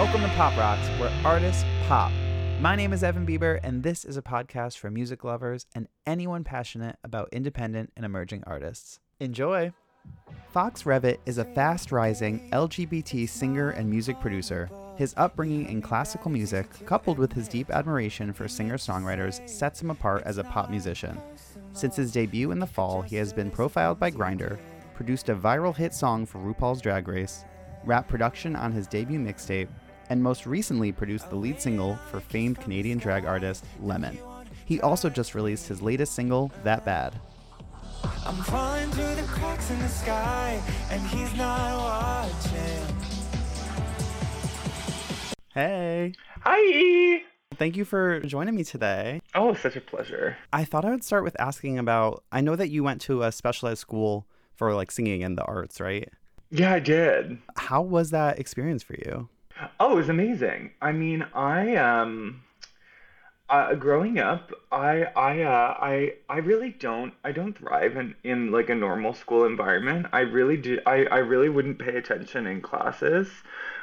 Welcome to Pop Rocks, where artists pop. My name is Evan Bieber, and this is a podcast for music lovers and anyone passionate about independent and emerging artists. Enjoy! Fox Revett is a fast rising LGBT singer and music producer. His upbringing in classical music, coupled with his deep admiration for singer songwriters, sets him apart as a pop musician. Since his debut in the fall, he has been profiled by Grindr, produced a viral hit song for RuPaul's Drag Race, rap production on his debut mixtape, and most recently produced the lead single for famed Canadian drag artist Lemon. He also just released his latest single, That Bad. I'm falling through the cracks in the sky, and he's not watching. Hey! Hi. Thank you for joining me today. Oh, such a pleasure. I thought I would start with asking about I know that you went to a specialized school for like singing and the arts, right? Yeah, I did. How was that experience for you? Oh, it was amazing. I mean, I um uh, growing up, I I uh I I really don't I don't thrive in in like a normal school environment. I really do I I really wouldn't pay attention in classes,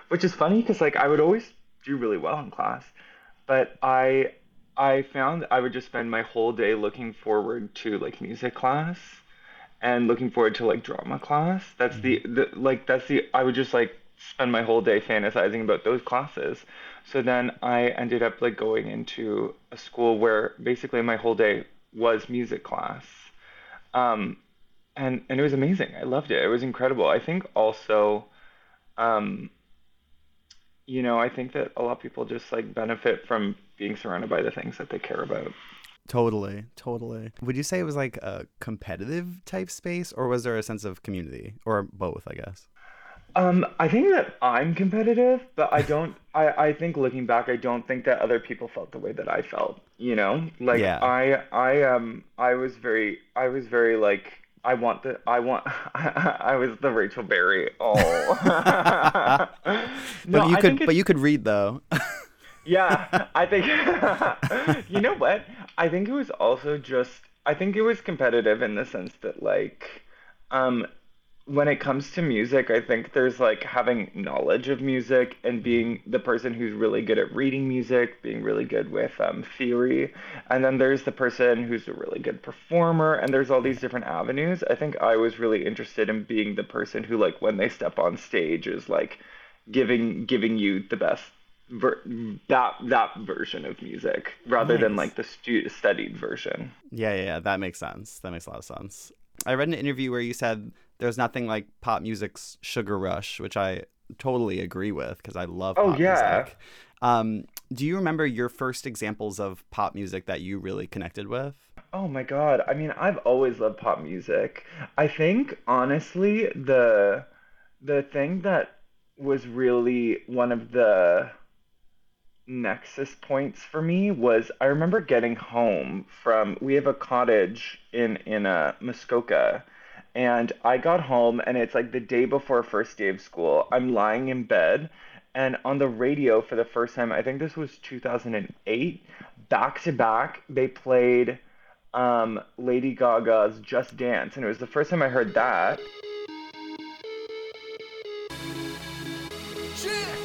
which is funny because like I would always do really well in class, but I I found I would just spend my whole day looking forward to like music class and looking forward to like drama class. That's the, the like that's the I would just like spend my whole day fantasizing about those classes. So then I ended up like going into a school where basically my whole day was music class. Um and and it was amazing. I loved it. It was incredible. I think also um you know, I think that a lot of people just like benefit from being surrounded by the things that they care about. Totally, totally. Would you say it was like a competitive type space or was there a sense of community or both, I guess? Um, I think that I'm competitive, but I don't. I I think looking back, I don't think that other people felt the way that I felt. You know, like Yeah. I I um I was very I was very like I want the I want I was the Rachel Berry. Oh, But you I could but you could read though. yeah, I think you know what? I think it was also just I think it was competitive in the sense that like um when it comes to music, I think there's like having knowledge of music and being the person who's really good at reading music, being really good with um, theory, and then there's the person who's a really good performer, and there's all these different avenues. I think I was really interested in being the person who, like, when they step on stage, is like giving giving you the best ver- that that version of music rather than like the stu- studied version. yeah, yeah, yeah, that makes sense. That makes a lot of sense. I read an interview where you said there's nothing like pop music's sugar rush, which I totally agree with because I love Oh, pop yeah. music. Um, do you remember your first examples of pop music that you really connected with? Oh my God. I mean, I've always loved pop music. I think honestly, the the thing that was really one of the nexus points for me was I remember getting home from we have a cottage in in uh, Muskoka and I got home and it's like the day before first day of school. I'm lying in bed and on the radio for the first time, I think this was 2008, back to back, they played um, Lady Gaga's Just Dance and it was the first time I heard that.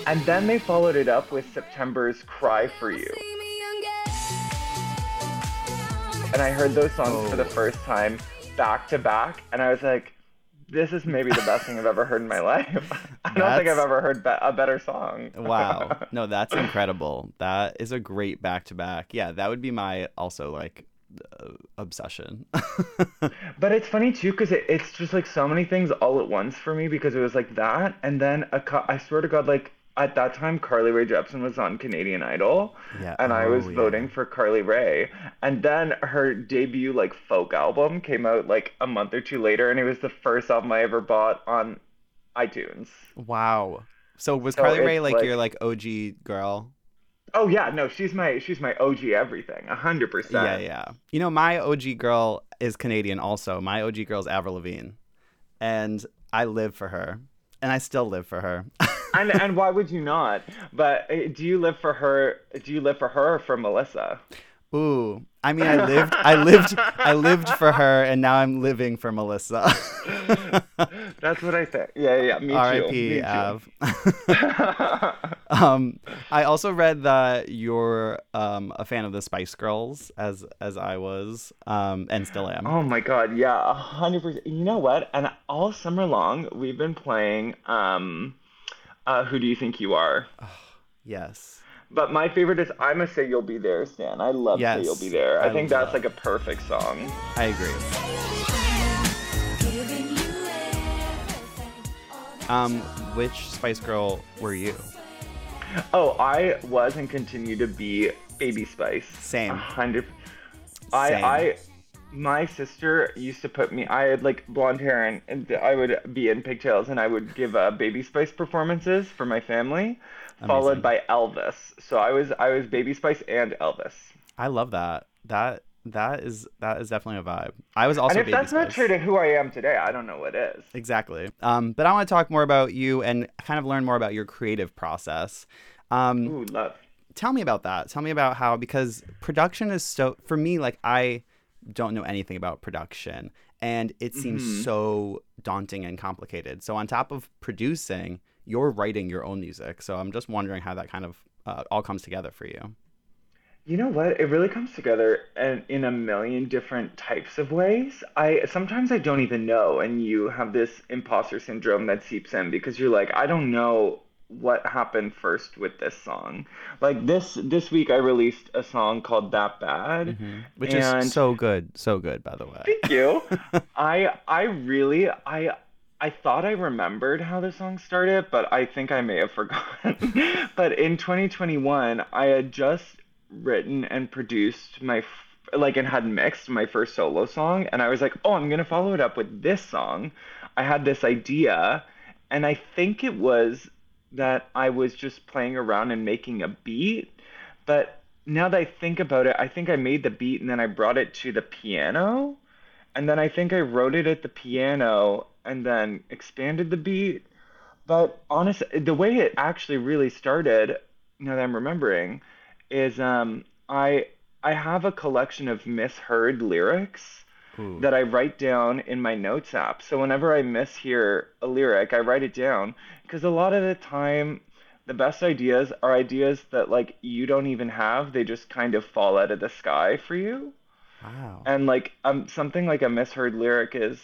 And then they followed it up with September's Cry for You. And I heard those songs for the first time back to back, and I was like, this is maybe the best thing I've ever heard in my life. I don't think I've ever heard be- a better song. Wow. No, that's incredible. That is a great back to back. Yeah, that would be my also like uh, obsession. But it's funny too, because it, it's just like so many things all at once for me because it was like that, and then a co- I swear to God, like at that time, Carly Rae Jepsen was on Canadian Idol, Yeah. and I was Oh, yeah. voting for Carly Rae, and then her debut like folk album came out like a month or two later, and it was the first album I ever bought on iTunes. wow. So was So Carly Rae like, like- your like OG girl? Oh yeah, no, she's my she's my OG everything, a hundred percent. yeah. Yeah. You know, my OG girl is Canadian also. My OG girl is Avril Lavigne. And I live for her. And I still live for her. And and why would you not? But uh, do you live for her? Do you live for her or for Melissa? Ooh. I mean I lived I lived I lived for her and now I'm living for Melissa. That's what I think. Yeah, yeah, me too. R.I.P. Av. Um, I also read that you're um, a fan of the Spice Girls, as as I was, um, and still am. Oh my God, yeah, a hundred percent. You know what? And all summer long, we've been playing um, uh, "Who Do You Think You Are." Yes. But my favorite is "I'ma Say You'll Be There," Stan. I love "Say Yes, You'll Be There." I, I think that's that. like a perfect song. I agree. Um, which Spice Girl were you? Oh, I was and continue to be Baby Spice. Same. A hundred. I Same. I my sister used to put me. I had like blonde hair and, and I would be in pigtails and I would give uh, Baby Spice performances for my family, Amazing. followed by Elvis. So I was I was Baby Spice and Elvis. I love that. That that is that is definitely a vibe. I was also and if that's not true to who I am today, I don't know what is. Exactly. Um, but I want to talk more about you and kind of learn more about your creative process. Um, Ooh, love. tell me about that. Tell me about how because production is so for me like I don't know anything about production and it seems Mhm. so daunting and complicated. So on top of producing, you're writing your own music. So I'm just wondering how that kind of uh, all comes together for you. You know what? It really comes together in, in a million different types of ways. I sometimes I don't even know, and you have this imposter syndrome that seeps in because you're like, I don't know what happened first with this song. Like this this week, I released a song called "That Bad," mm-hmm. Which and is so good, so good by the way. Thank you. I I really I I thought I remembered how the song started, but I think I may have forgotten. but in 2021, I had just written and produced my f- like and had mixed my first solo song and I was like, "Oh, I'm going to follow it up with this song." I had this idea and I think it was that I was just playing around and making a beat, but now that I think about it, I think I made the beat and then I brought it to the piano. And then I think I wrote it at the piano and then expanded the beat. But honestly, the way it actually really started, now that I'm remembering, is um, I I have a collection of misheard lyrics Ooh. that I write down in my notes app. So whenever I miss mishear a lyric, I write it down because a lot of the time the best ideas are ideas that like you don't even have. They just kind of fall out of the sky for you. Wow. And like um something like a misheard lyric is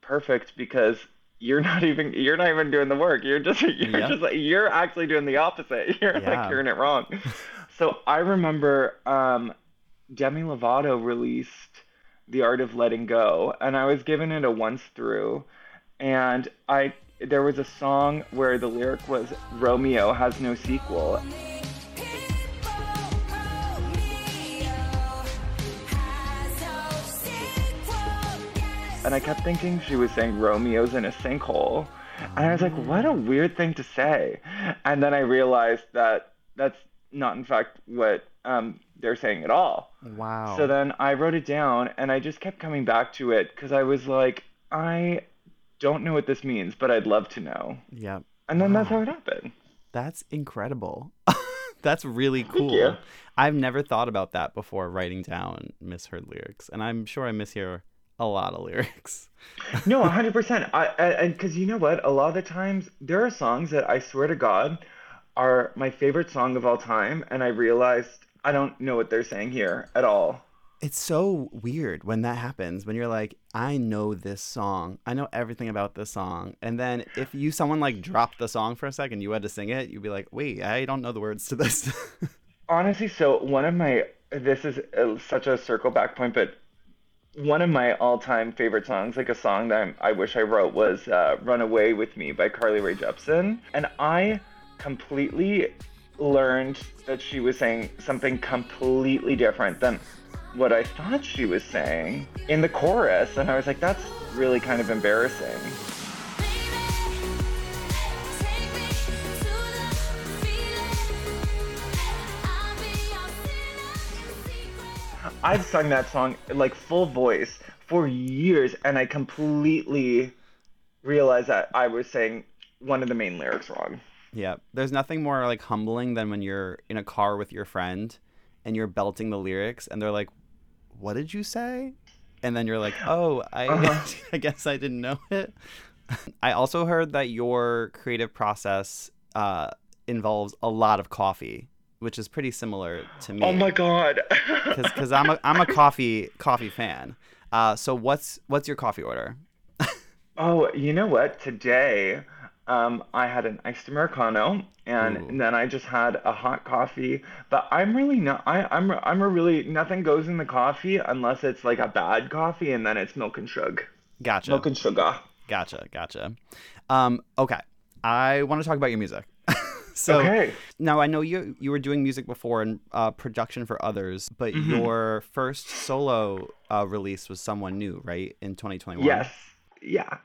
perfect because you're not even you're not even doing the work. You're just you're Yep. just like you're actually doing the opposite. You're Yeah. like hearing it wrong. So I remember um Demi Lovato released The Art of Letting Go and I was given it a once through and I there was a song where the lyric was Romeo has no sequel and I kept thinking she was saying Romeo's in a sinkhole. And I was like, what a weird thing to say. And then I realized that that's not, in fact, what um, they're saying at all. Wow. So then I wrote it down and I just kept coming back to it because I was like, I don't know what this means, but I'd love to know. yeah. And then that's how it happened. That's incredible. That's really cool. you. I've never thought about that before writing down misheard lyrics, and I'm sure I mishear a lot of lyrics. No, 100%. I, I and because you know what? A lot of the times there are songs that I swear to God are my favorite song of all time, and I realized I don't know what they're saying here at all. It's so weird when that happens when you're like, I know this song. I know everything about this song. And then if you someone like dropped the song for a second, you had to sing it, you'd be like, "Wait, I don't know the words to this." Honestly, so one of my this is such a circle back point, but one of my all-time favorite songs, like a song that I'm, I wish I wrote, was uh, "Run Away with Me" by Carly Rae Jepsen, and I completely learned that she was saying something completely different than what I thought she was saying in the chorus, and I was like, that's really kind of embarrassing. I've sung that song like full voice for years, and I completely realized that I was saying one of the main lyrics wrong. Yeah. There's nothing more like humbling than when you're in a car with your friend and you're belting the lyrics and they're like, "What did you say?" And then you're like, "Oh, I Uh-huh. I guess I didn't know it." I also heard that your creative process uh involves a lot of coffee, which is pretty similar to me. Oh my god. Because I'm a I'm a coffee coffee fan. Uh, so what's what's your coffee order? Oh, you know what? Today, um, I had an iced Americano, and Ooh. then I just had a hot coffee. But I'm really not. I, I'm I'm a really nothing goes in the coffee unless it's like a bad coffee, and then it's milk and sugar. Gotcha. Milk and sugar. Gotcha. Gotcha. Um, okay. I want to talk about your music. so Okay. now I know you you were doing music before and uh, production for others, but Mm-hmm. your first solo uh, release was someone new, right? In 2021. Yes. Yeah.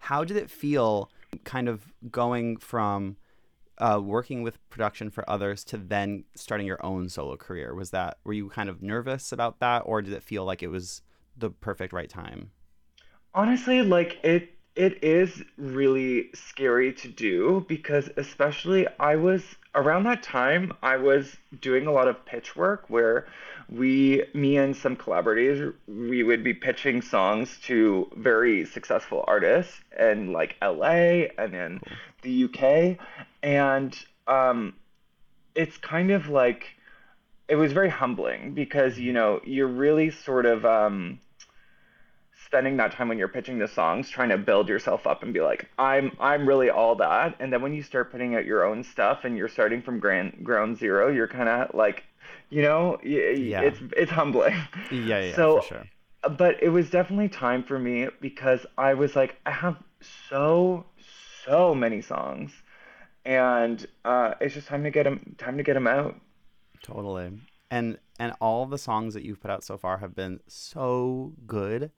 How did it feel, kind of going from uh, working with production for others to then starting your own solo career? Was that were you kind of nervous about that, or did it feel like it was the perfect right time? Honestly, like it it is really scary to do because especially I was around that time I was doing a lot of pitch work where we me and some collaborators we would be pitching songs to very successful artists in like LA and in the UK and um it's kind of like it was very humbling because you know you're really sort of um spending that time when you're pitching the songs trying to build yourself up and be like i'm i'm really all that and then when you start putting out your own stuff and you're starting from grand, ground zero you're kind of like you know Yeah. it's it's humbling Yeah, yeah, So- for sure. but it was definitely time for me because I was like, I have so so many songs, and uh, it's just time to get them time to get them out. Totally. And and all the songs that you've put out so far have been so good.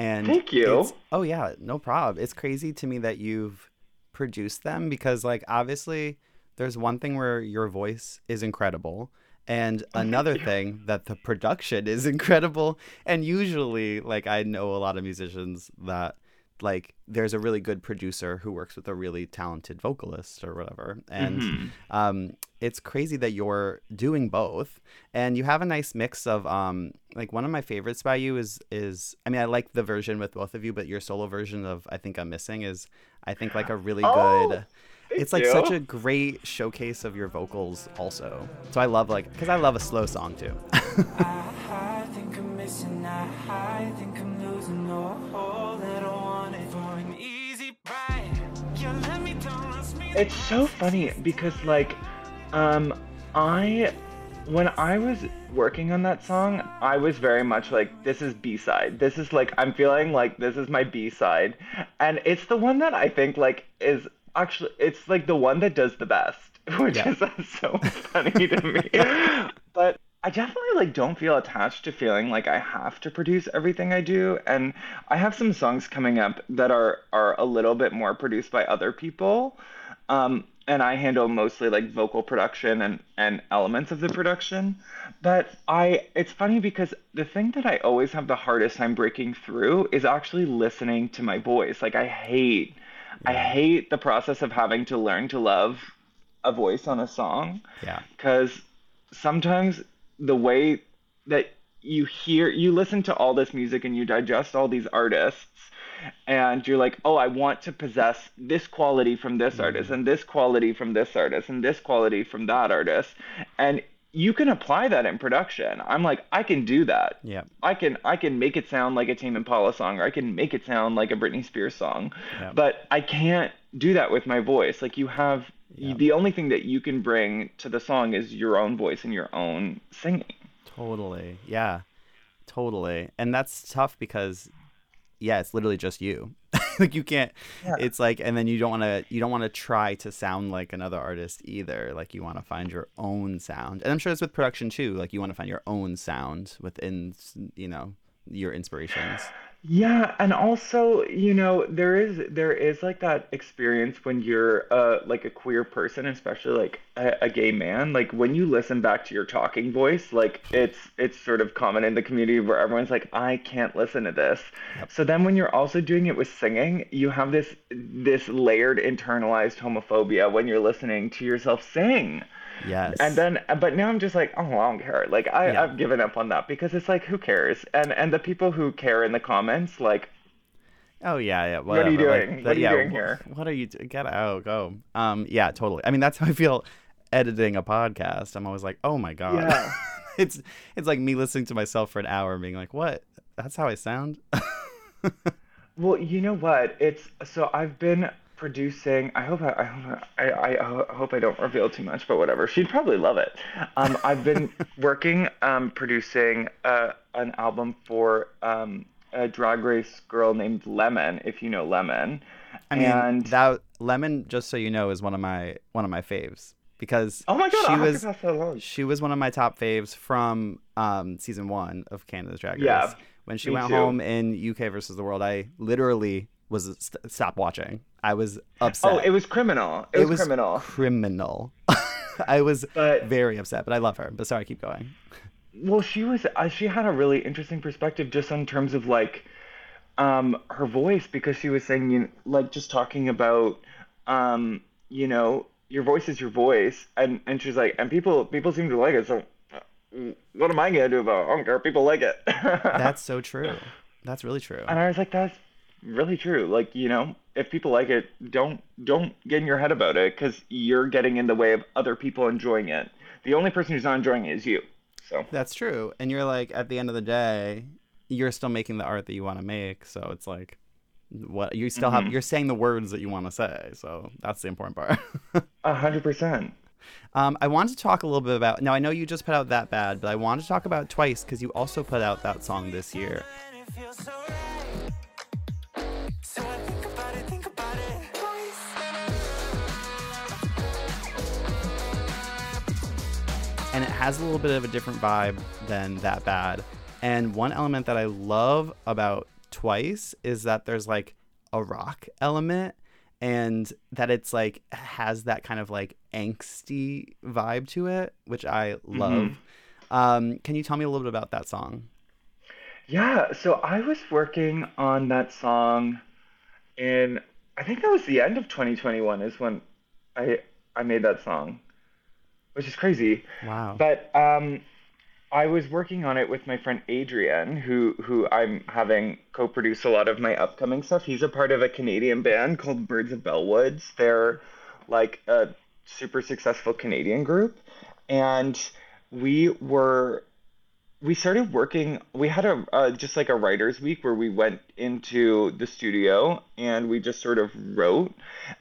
And Thank you. Oh yeah, no problem. It's crazy to me that you've produced them because like obviously there's one thing where your voice is incredible and another thing that the production is incredible and usually like I know a lot of musicians that like there's a really good producer who works with a really talented vocalist or whatever and Mm-hmm. um, it's crazy that you're doing both and you have a nice mix of um, like one of my favorites by you is is i mean i like the version with both of you but your solo version of i think i'm missing is i think like a really Oh, good it's like you. such a great showcase of your vocals also so i love like because i love a slow song too I think It's so funny because like, um, I when I was working on that song, I was very much like, this is B side. This is like I'm feeling like this is my B side, and it's the one that I think like is actually it's like the one that does the best, which Yeah. is so funny to me. But I definitely like don't feel attached to feeling like I have to produce everything I do, and I have some songs coming up that are are a little bit more produced by other people. Um, and I handle mostly like vocal production and, and elements of the production. But I, it's funny because the thing that I always have the hardest time breaking through is actually listening to my voice. Like I hate, I hate the process of having to learn to love a voice on a song yeah because sometimes the way that you hear you listen to all this music and you digest all these artists and you're like oh i want to possess this quality from this mm-hmm. artist and this quality from this artist and this quality from that artist. And you can apply that in production. I'm like i can do that. Yeah. I can I can make it sound like a Tame Impala song, or I can make it sound like a Britney Spears song, Yeah. but I can't do that with my voice. Like you have Yeah. the only thing that you can bring to the song is your own voice and your own singing. Totally. Yeah. Totally. And that's tough because yeah, it's literally just you. like you can't Yeah. it's like and then you don't want to you don't want to try to sound like another artist either. Like you want to find your own sound. And I'm sure it's with production too. Like you want to find your own sound within, you know, your inspirations. Yeah, and also, you know, there is there is like that experience when you're uh like a queer person, especially like a, a gay man, like when you listen back to your talking voice, like it's it's sort of common in the community where everyone's like, I can't listen to this. So then when you're also doing it with singing, you have this this layered internalized homophobia when you're listening to yourself sing. Yes. And then, but now I'm just like, oh, I don't care. Like, I, Yeah. I've given up on that because it's like, who cares? And and the people who care in the comments, like, Oh yeah, yeah. What are you whatever, like, doing? the- What are you yeah, doing here? What are you? do- Get out, go. Um, yeah, totally. I mean, that's how I feel editing a podcast, I'm always like, oh my god. Yeah. it's it's like me listening to myself for an hour and being like, what? That's how I sound. Well, you know what? It's so I've been producing. I hope I, I hope I, I, I hope I don't reveal too much, but whatever. She'd probably love it. Um, I've been working um, producing uh, an album for um, a drag race girl named Lemon, if you know Lemon. I mean, and that lemon, just so you know, is one of my one of my faves because oh my god, she I'll was pass that along. she was one of my top faves from um, season one of Canada's Drag Race. Yeah, when she went too. home in UK versus the World, I literally was st- stopped watching. I was upset. Oh, it was criminal. It, was, criminal. criminal. I was But- very upset, but I love her. But sorry, keep going. Well, she was uh, she had a really interesting perspective just in terms of like um her voice because she was saying you know, like just talking about um you know your voice is your voice and and she's like and people people seem to like it so uh, what am I gonna do about it? I don't care people like it. That's so true. That's really true. and I was like that's really true like you know if people like it don't don't get in your head about it because you're getting in the way of other people enjoying it. The only person who's not enjoying it is you. So. That's true. And you're like, at the end of the day, you're still making the art that you want to make. So it's like, what you still Mm-hmm. have, you're saying the words that you want to say. So that's the important part. A hundred percent. um, I want to talk a little bit about, now I know you just put out That Bad, but I want to talk about Twice because you also put out that song this year. Has a little bit of a different vibe than that bad. And one element that i love about twice is that there's like a rock element and that it's like has that kind of like angsty vibe to it which i love. Um, can you tell me a little bit about that song? Yeah, so I was working on that song in I think that was the end of 2021 is when I I made that song, which is crazy. wow But um, I was working on it with my friend Adrian, who who I'm having co-produce a lot of my upcoming stuff. He's a part of a Canadian band called Birds of Bellwoods. They're like a super successful Canadian group, and we were we started working we had a uh, just like a writers week where we went into the studio and we just sort of wrote.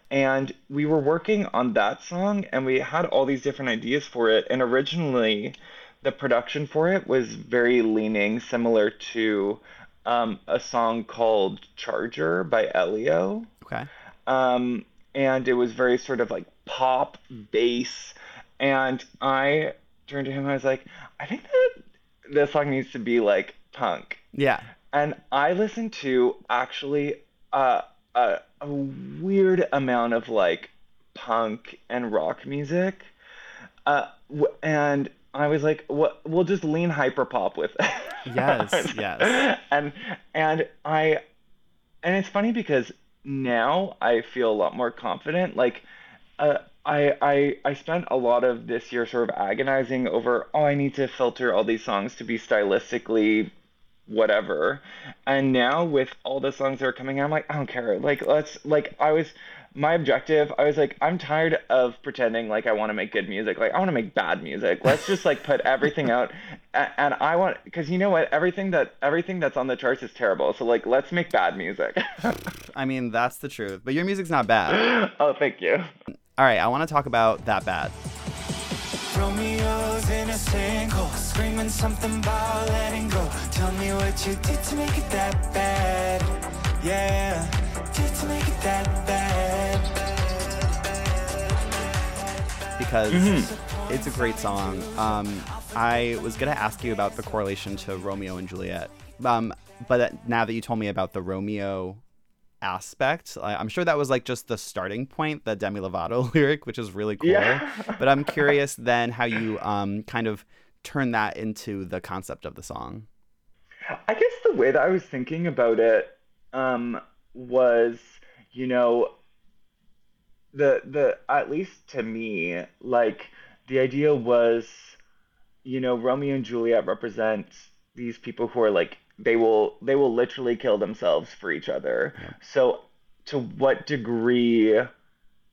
And we were working on that song and we had all these different ideas for it. And originally the production for it was very leaning similar to um, a song called charger by elio. Okay. Um, and it was very sort of like pop bass. And I turned to him and I was like, I think that this song needs to be like punk. yeah And I listened to actually uh, a, a weird amount of like punk and rock music. Uh, w- and I was like, what, we'll just lean hyperpop with it. Yes, yes. And and I and it's funny because now I feel a lot more confident. Like, uh, I I I spent a lot of this year sort of agonizing over, oh, I need to filter all these songs to be stylistically whatever. And now with all the songs that are coming out, I'm like, I don't care. Like, let's like I was my objective, I was like, I'm tired of pretending like I want to make good music. Like, I want to make bad music. Let's just like put everything out, A- and I want because you know what, everything that everything that's on the charts is terrible. So like, let's make bad music. i mean that's the truth but your music's not bad oh, thank you. All right i want to talk about that bad Romeo's in a single, screaming something about letting go. Tell me what you did to make it that bad. Yeah, did to make it that bad. because it's a great song. Um, I was gonna ask you about the correlation to Romeo and Juliet, um, but now that you told me about the Romeo aspect, I, I'm sure that was like just the starting point, the Demi Lovato lyric, which is really cool. Yeah. but I'm curious then how you um, kind of turn that into the concept of the song. I guess the way that I was thinking about it um, was, you know, the the at least to me, like the idea was, you know, Romeo and Juliet represent these people who are like they will they will literally kill themselves for each other. So to what degree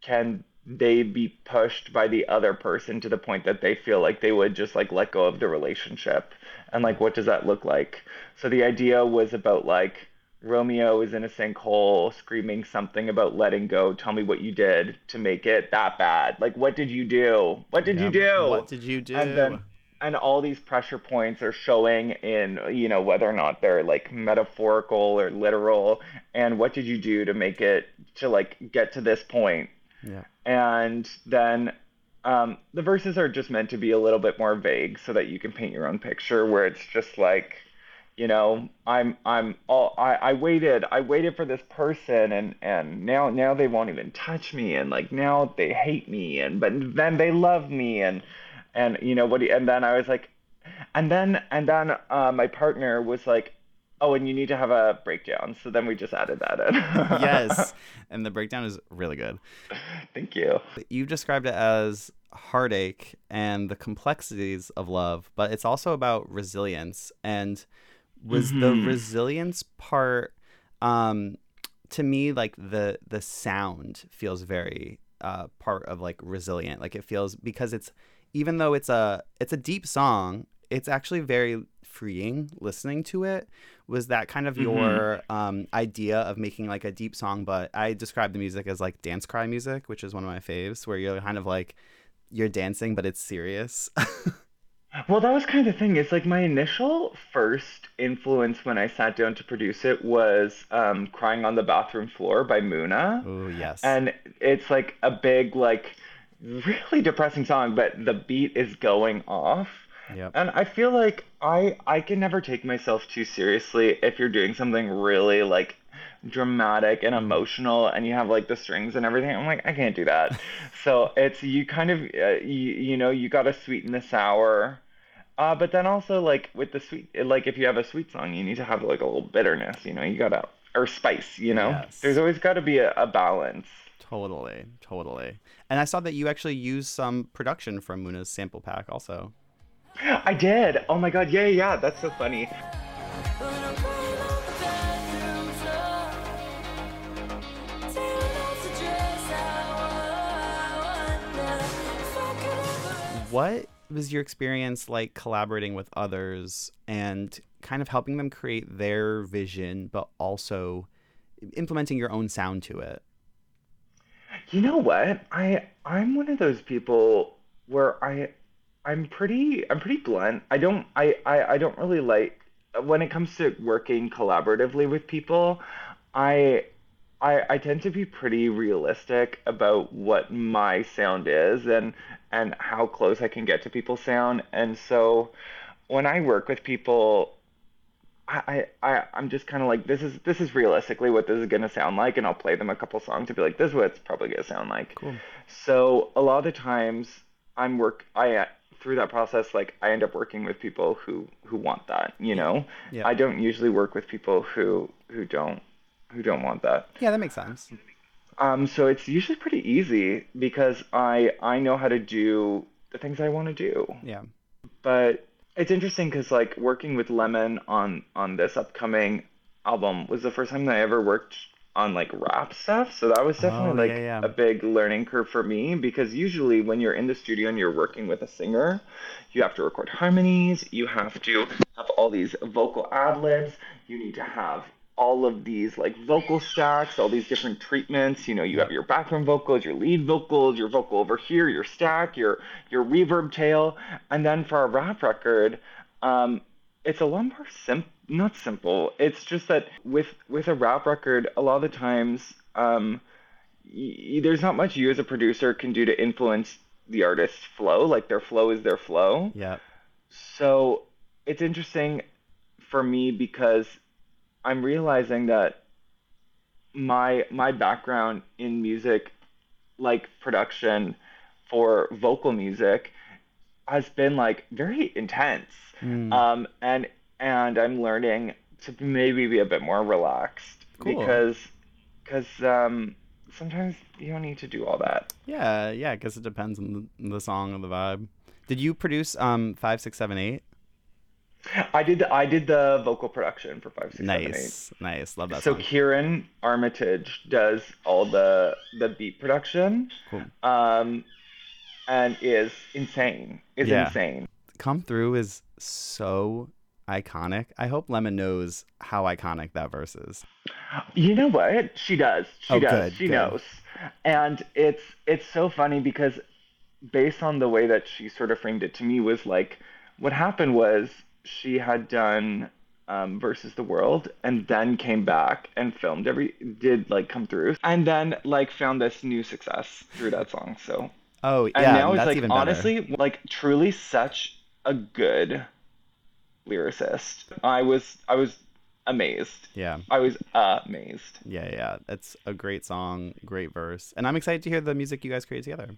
can they be pushed by the other person to the point that they feel like they would just like let go of the relationship? And like what does that look like? So the idea was about like romeo is in a sinkhole screaming something about letting go. Tell me what you did to make it that bad. Like what did you do? What did you do? What did you do? and then and all these pressure points are showing in you know whether or not they're like metaphorical or literal and what did you do to make it to like get to this point yeah. and then um, the verses are just meant to be a little bit more vague so that you can paint your own picture where it's just like you know i'm i'm all i i waited i waited for this person and and now now they won't even touch me and like now they hate me and but then they love me and and you know what do you- and then i was like and then and then uh, my partner was like oh and you need to have a breakdown so then we just added that in yes. And the breakdown is really good. thank you You described it as heartache and the complexities of love, but it's also about resilience. And was the Mhm. resilience part um to me like the the sound feels very uh part of like resilient. Like it feels because it's even though it's a it's a deep song, it's actually very freeing listening to it. Was that kind of Mhm. your um, idea of making like a deep song? But I describe the music as like dance cry music, which is one of my faves, where you're kind of like you're dancing, but it's serious. Well, that was kind of the thing. It's like my initial first influence when I sat down to produce it was um, "Crying on the Bathroom Floor" by Muna, oh yes, and it's like a big, like, really depressing song, but the beat is going off. yep. And I feel like I I can never take myself too seriously if you're doing something really like dramatic and emotional and you have like the strings and everything. I'm like I can't do that. so it's you kind of uh, you, you know you got to sweeten the sour. Uh, but then also like with the sweet like if you have a sweet song you need to have like a little bitterness, you know, you got to or spice, you know. Yes. There's always got to be a, a balance. Totally, totally. And I saw that you actually used some production from Muna's sample pack also. I did. Oh my god. Yeah, yeah. That's so funny. When I'm crying on the bathroom floor, tearing off the dress I wonder if I could ever. What was your experience like collaborating with others and kind of helping them create their vision, but also implementing your own sound to it? You know what? I I'm one of those people where I I'm pretty I'm pretty blunt. I don't I I, I don't really like when it comes to working collaboratively with people, I I I tend to be pretty realistic about what my sound is and and how close I can get to people's sound. And so when I work with people, I, I I'm just kind of like this is this is realistically what this is gonna sound like, and I'll play them a couple songs to be like this is what it's probably gonna sound like. Cool. So a lot of the times I'm work I uh, through that process like I end up working with people who who want that, you know. Yeah. I don't usually work with people who who don't who don't want that. Yeah, that makes sense. Um, so it's usually pretty easy because I I know how to do the things I want to do Yeah. but it's interesting because like working with Lemon on on this upcoming album was the first time that I ever worked on like rap stuff. So that was oh, definitely Oh, like yeah, yeah. a big learning curve for me because usually when you're in the studio and you're working with a singer, you have to record harmonies, you have to have all these vocal ad libs, you need to have all of these like vocal stacks, all these different treatments. You know, you have your background vocals, your lead vocals, your vocal over here, your stack, your your reverb tail, and then for a rap record, um, it's a lot more sim not simple. It's just that with with a rap record, a lot of the times, um, y- there's not much you as a producer can do to influence the artist's flow. Like their flow is their flow. Yeah. So it's interesting for me because I'm realizing that my my background in music, like production for vocal music, has been like very intense. Mm. Um, and and I'm learning to maybe be a bit more relaxed Cool. because because um, sometimes you don't need to do all that. Yeah, yeah, I guess it depends on the, the song or the vibe. Did you produce um five, six, seven, eight? I did I did the vocal production for five six seven eight. Nice, nice. Love that So song. Kieran Armitage does all the the beat production, Cool. um, and is insane. Is Yeah. insane. Come Through is so iconic. I hope Lemon knows how iconic that verse is. You know what? She does. She Oh, does. good, she good. knows. And it's it's so funny because based on the way that she sort of framed it to me was like what happened was she had done um, versus the world and then came back and filmed every did like come through and then like found this new success through that song so Oh, and yeah, now it's that's like better. honestly like truly such a good lyricist i was i was amazed Yeah, i was amazed yeah, yeah. It's a great song, great verse, and I'm excited to hear the music you guys create together.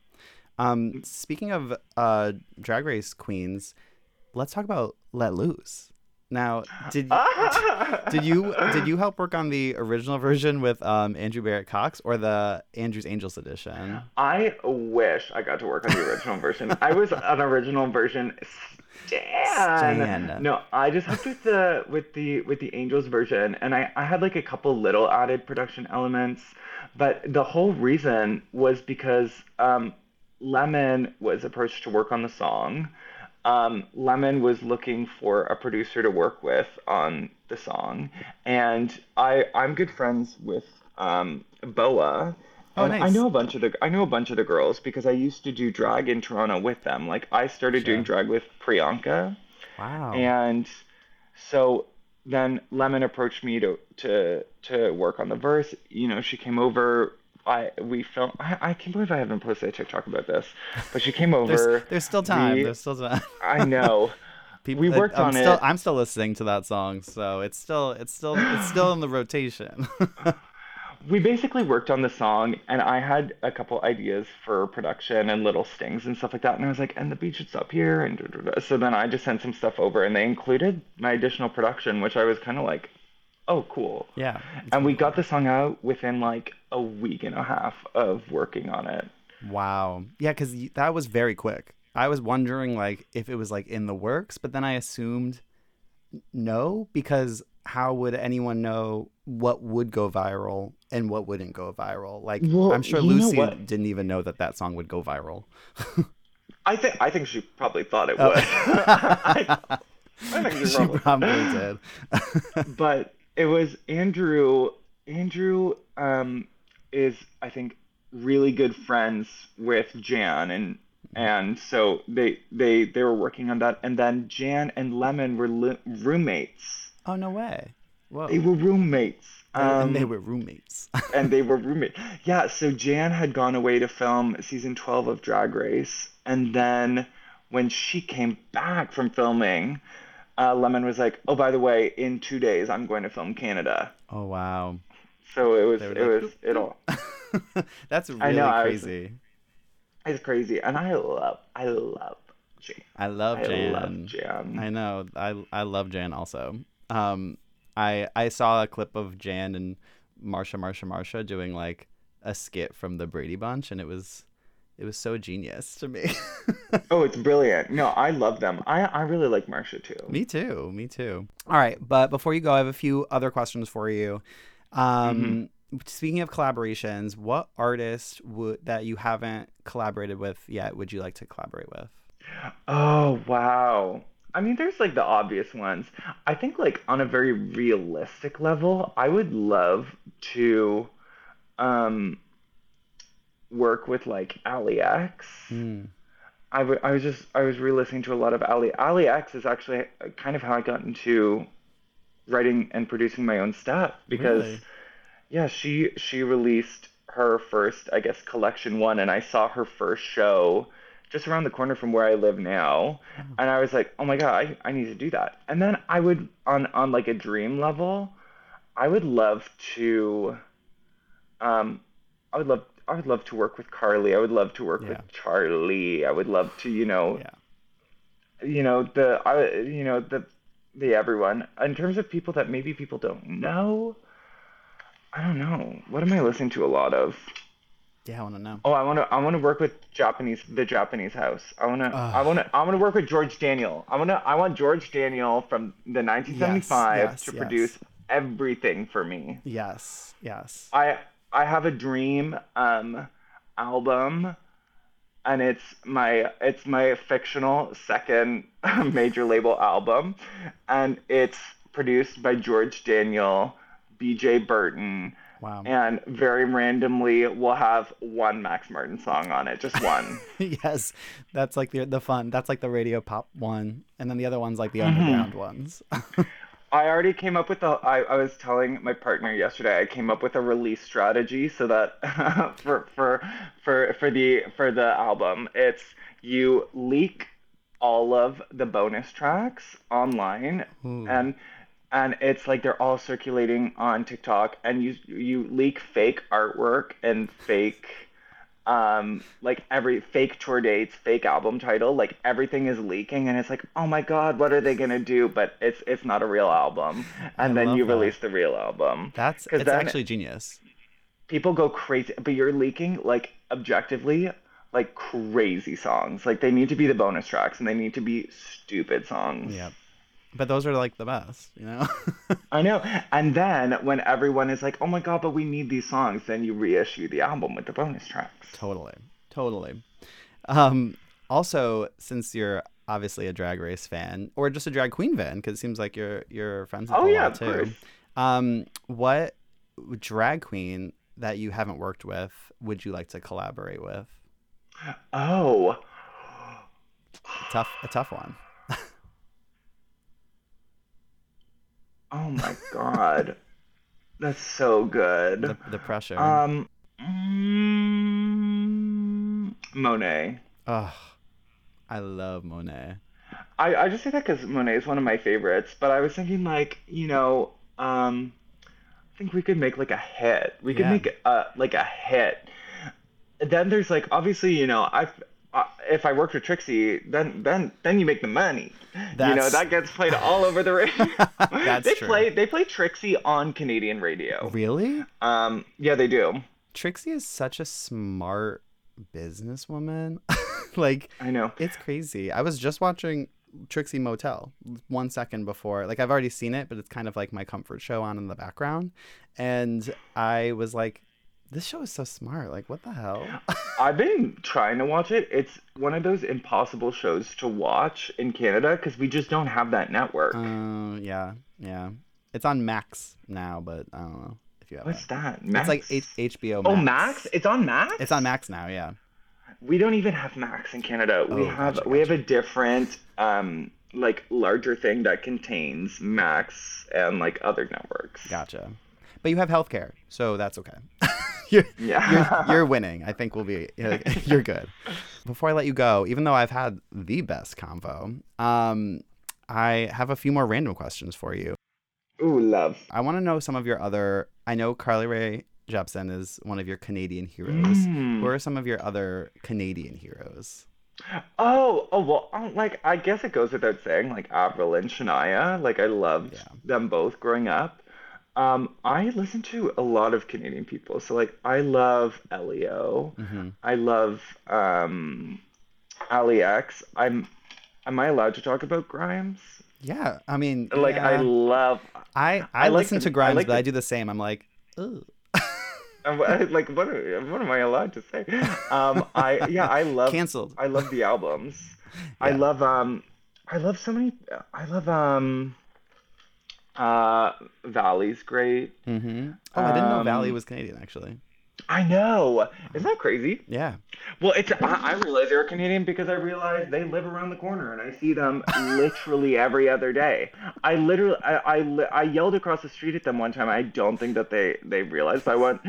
Um, speaking of uh, Drag Race queens, let's talk about Let Loose. Now, did did you did you help work on the original version with um, Andrew Barrett Cox or the Andrew's Angels edition? I wish I got to work on the original version. I was an original version stan. Stan. No, I just helped with the with the with the Angels version, and I I had like a couple little added production elements, but the whole reason was because um, Lemon was approached to work on the song. Um, Lemon was looking for a producer to work with on the song, and I I'm good friends with um, Boa. Oh, and I know a bunch of the I know a bunch of the girls because I used to do drag in Toronto with them. Like I started doing drag with Priyanka, Wow. and so then Lemon approached me to to to work on the verse. You know, she came over. I we filmed. I, I can't believe I haven't posted a TikTok about this, but she came over. there's, there's still time. we- there's still time. I know. People, We uh, worked I'm on still, it. I'm still listening to that song, so it's still it's still it's still in the rotation. we basically worked on the song and I had a couple ideas for production and little stings and stuff like that and I was like and the beach is up here and da, da, da. so then I just sent some stuff over and they included my additional production which I was kind of like oh cool yeah. and we got the song out within like a week and a half of working on it Wow. Yeah, because that was very quick. I was wondering like if it was like in the works, but then I assumed no because how would anyone know what would go viral and what wouldn't go viral? Like Well, I'm sure Lucy didn't even know that that song would go viral. I think I think she probably thought it Oh. would I, I think she she probably probably did. but it was Andrew. Andrew um, is, I think, really good friends with Jan, and and so they they they were working on that. And then Jan and Lemon were li- roommates. oh no way. Whoa. They were roommates. and they Um, were roommates. and they were roommates. Yeah, so Jan had gone away to film season 12 of Drag Race, and then when she came back from filming, uh, Lemon was like, "Oh, by the way, in two days I'm going to film Canada." oh wow. So it was it like, was it all. That's really I know, I was- crazy. It's crazy, and I love I love Jan. I love I Jan. love Jan. I know. I I love Jan also. Um, I I saw a clip of Jan and Marsha, Marsha, Marsha doing like a skit from the Brady Bunch, and it was it was so genius to me. Oh, it's brilliant. No, I love them. I I really like Marsha too. me too. Me too. All right, but before you go, I have a few other questions for you. Um, Speaking of collaborations, what artist would that you haven't collaborated with yet would you like to collaborate with? Oh, wow. I mean, there's like the obvious ones. I think like on a very realistic level, I would love to um work with like Allie X. Hmm. I w- I was just I was re-listening to a lot of Allie. Allie X is actually kind of how I got into writing and producing my own stuff because Really? yeah, she she released her first, I guess, collection one, and I saw her first show just around the corner from where I live now, and I was like, oh my god, I, I need to do that. And then I would on on like a dream level, I would love to, um, I would love I would love to work with Carly. I would love to work Yeah. with Charlie. I would love to, you know, Yeah. you know the I you know the the everyone in terms of people that maybe people don't know. I don't know. What am I listening to a lot of? Yeah, I want to know. Oh, I want to. I want to work with Japanese, the Japanese house. I want to. I want to. I want to work with George Daniel. I want to. I want George Daniel from the 1975 yes, to yes. produce everything for me. Yes, yes. I I have a dream um album, and it's my it's my fictional second major label album, and it's produced by George Daniel, B.J. Burton. Wow. And very randomly, we'll have one Max Martin song on it, just one. yes, that's like the the fun. That's like the radio pop one, and then the other one's like the Mm-hmm. underground ones. I already came up with a. I, I was telling my partner yesterday. I came up with a release strategy so that for for for for the for the album, it's you leak all of the bonus tracks online, hmm. and and it's like they're all circulating on TikTok, and you you leak fake artwork and fake um like every fake tour dates fake album title like everything is leaking and it's like oh my god what are they gonna do? But it's it's not a real album. And then you that. release the real album. That's it's then actually genius. people go crazy but you're leaking like objectively like crazy songs. Like they need to be the bonus tracks and they need to be stupid songs. Yeah, but those are like the best, you know. I know. And then when everyone is like, "Oh my god, but we need these songs," then you reissue the album with the bonus tracks. Totally, totally. Um, also, since you're obviously a drag race fan or just a drag queen fan, because it seems like you're you're friends Oh a yeah, lot too. course. Um, what drag queen that you haven't worked with would you like to collaborate with? Oh, tough, a tough one. Oh my god, that's so good. The, the pressure. Um, mm, Monet. oh, I love Monet. I, I just say that because Monet is one of my favorites, but I was thinking like, you know, um, I think we could make like a hit. We could Yeah. make a like a hit. Then there's like obviously, you know, I uh, if I worked with Trixie, then then then you make the money. You know, that gets played all over the radio. That's they true. play they play Trixie on Canadian radio. Really? Um, yeah, they do. Trixie is such a smart businesswoman. like I know. It's crazy. I was just watching Trixie Motel one second before. Like I've already seen it, but it's kind of like my comfort show on in the background. And I was like, this show is so smart. Like what the hell? I've been trying to watch it. It's one of those impossible shows to watch in Canada because we just don't have that network. uh, yeah, yeah. It's on Max now, but I don't know if you have it. What's that? It's Max? like H- HBO Max. Oh, Max? It's on Max? It's on Max now, yeah. We don't even have Max in Canada. we Oh, have gotcha, we have a different um like larger thing that contains Max and like other networks. Gotcha. But you have healthcare, so that's okay. you're, Yeah. you're, you're winning. I think we'll be. You're good. Before I let you go, even though I've had the best convo, um, I have a few more random questions for you. Ooh, love. I want to know some of your other. I know Carly Rae Jepsen is one of your Canadian heroes. Mm. Who are some of your other Canadian heroes? Oh, oh well, um, like I guess it goes without saying, like Avril and Shania. Like I loved Yeah. them both growing up. Um, I listen to a lot of Canadian people, so like I love Elio. Mhm. I love um, Allie X. I'm. Am I allowed to talk about Grimes? Yeah, I mean, Like I love. I, I, I like listen the- to I Grimes, like but the- I do the same. I'm like, Ugh. I'm, like what? Am, what am I allowed to say? Um, I yeah, I love. canceled. I love the albums. I love um I love so many I love um uh Valley's great. Mm-hmm. Oh, I didn't know Valley Um, was Canadian actually. I know. Isn't that crazy? Yeah. Well, it's I, I realized they're Canadian because I realized they live around the corner and I see them literally every other day. I literally I I, I yelled across the street at them one time. I don't think that they they realized. I went,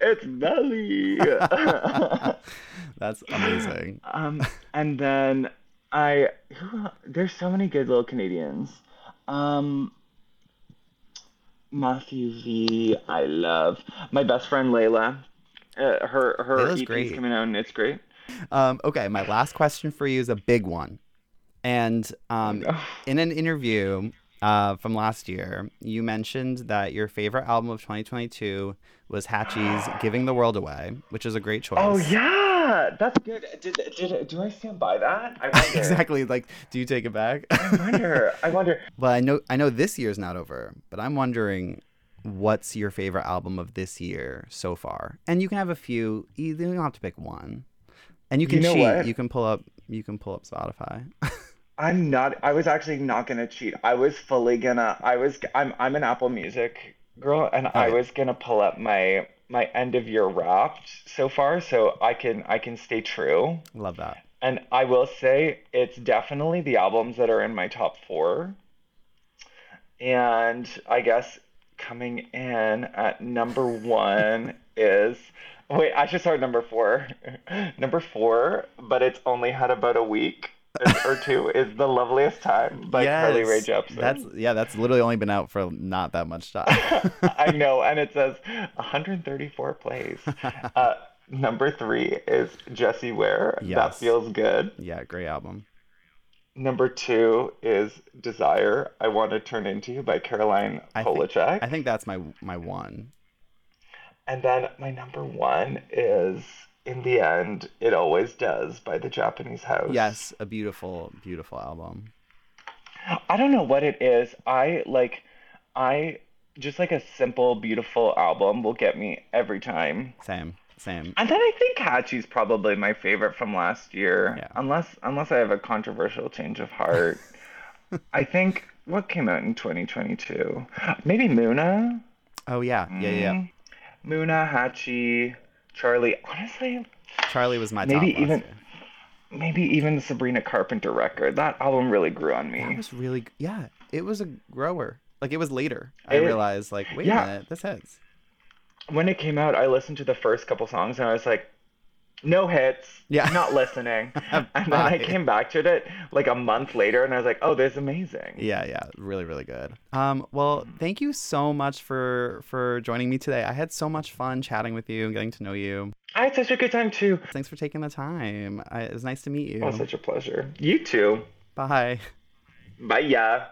"It's Valley." That's amazing. Um, and then I, there's so many good little Canadians. Um, Matthew V, I love. My best friend Layla, uh, her her EP's great. coming out and it's great. Um, okay, my last question for you is a big one. And um, in an interview, uh, from last year. You mentioned that your favorite album of 2022 was Hatchie's "Giving the World Away," which is a great choice. Oh yeah, that's good. Did, did do I stand by that? I wonder. exactly. Like, do you take it back? I wonder. I wonder. well, I know I know this year's not over, but I'm wondering what's your favorite album of this year so far? And you can have a few. You don't have to pick one. And you can You know cheat. what? You can pull up. You can pull up Spotify. I'm not. I was actually not gonna cheat. I was fully gonna. I was. I'm. I'm an Apple Music girl, and I Okay. was gonna pull up my my end of year wrapped so far, so I can I can stay true. Love that. And I will say it's definitely the albums that are in my top four. And I guess coming in at number one is wait, I should start number four. number four, but it's only had about a week or two, is The Loveliest Time by Carly Rae Yes, Jepsen. That's yeah. That's literally only been out for not that much time. I know, and it says 134 plays. Uh, number three is Jessie Ware. That feels good. yeah, great album. Number two is Desire. I Want to Turn Into You by Caroline I think- Polachek. I think that's my my one. And then my number one is In the End, It Always Does by the Japanese House. Yes, a beautiful, beautiful album. I don't know what it is. I like, I just like a simple, beautiful album will get me every time. Same, same. And then I think Hatchie's probably my favorite from last year. Yeah. Unless unless I have a controversial change of heart. I think what came out in 2022? Maybe Muna? Oh yeah, yeah, yeah. Mm, Muna, Hatchie, Charli. Honestly, Charli was my Maybe even- year. maybe even the Sabrina Carpenter record. That album really grew on me. That was really yeah. It was a grower. Like it was later. I realized like wait yeah. a minute, this hits. When it came out, I listened to the first couple songs and I was like, no hits. Yeah. Not listening. and then I came back to it like a month later and I was like, oh, this is amazing. Yeah, yeah, really, really good. Um, well, thank you so much for for joining me today. I had so much fun chatting with you and getting to know you. I had such a good time too. Thanks for taking the time. I, it was nice to meet you. Oh, such a pleasure. You too. Bye. Bye, yeah.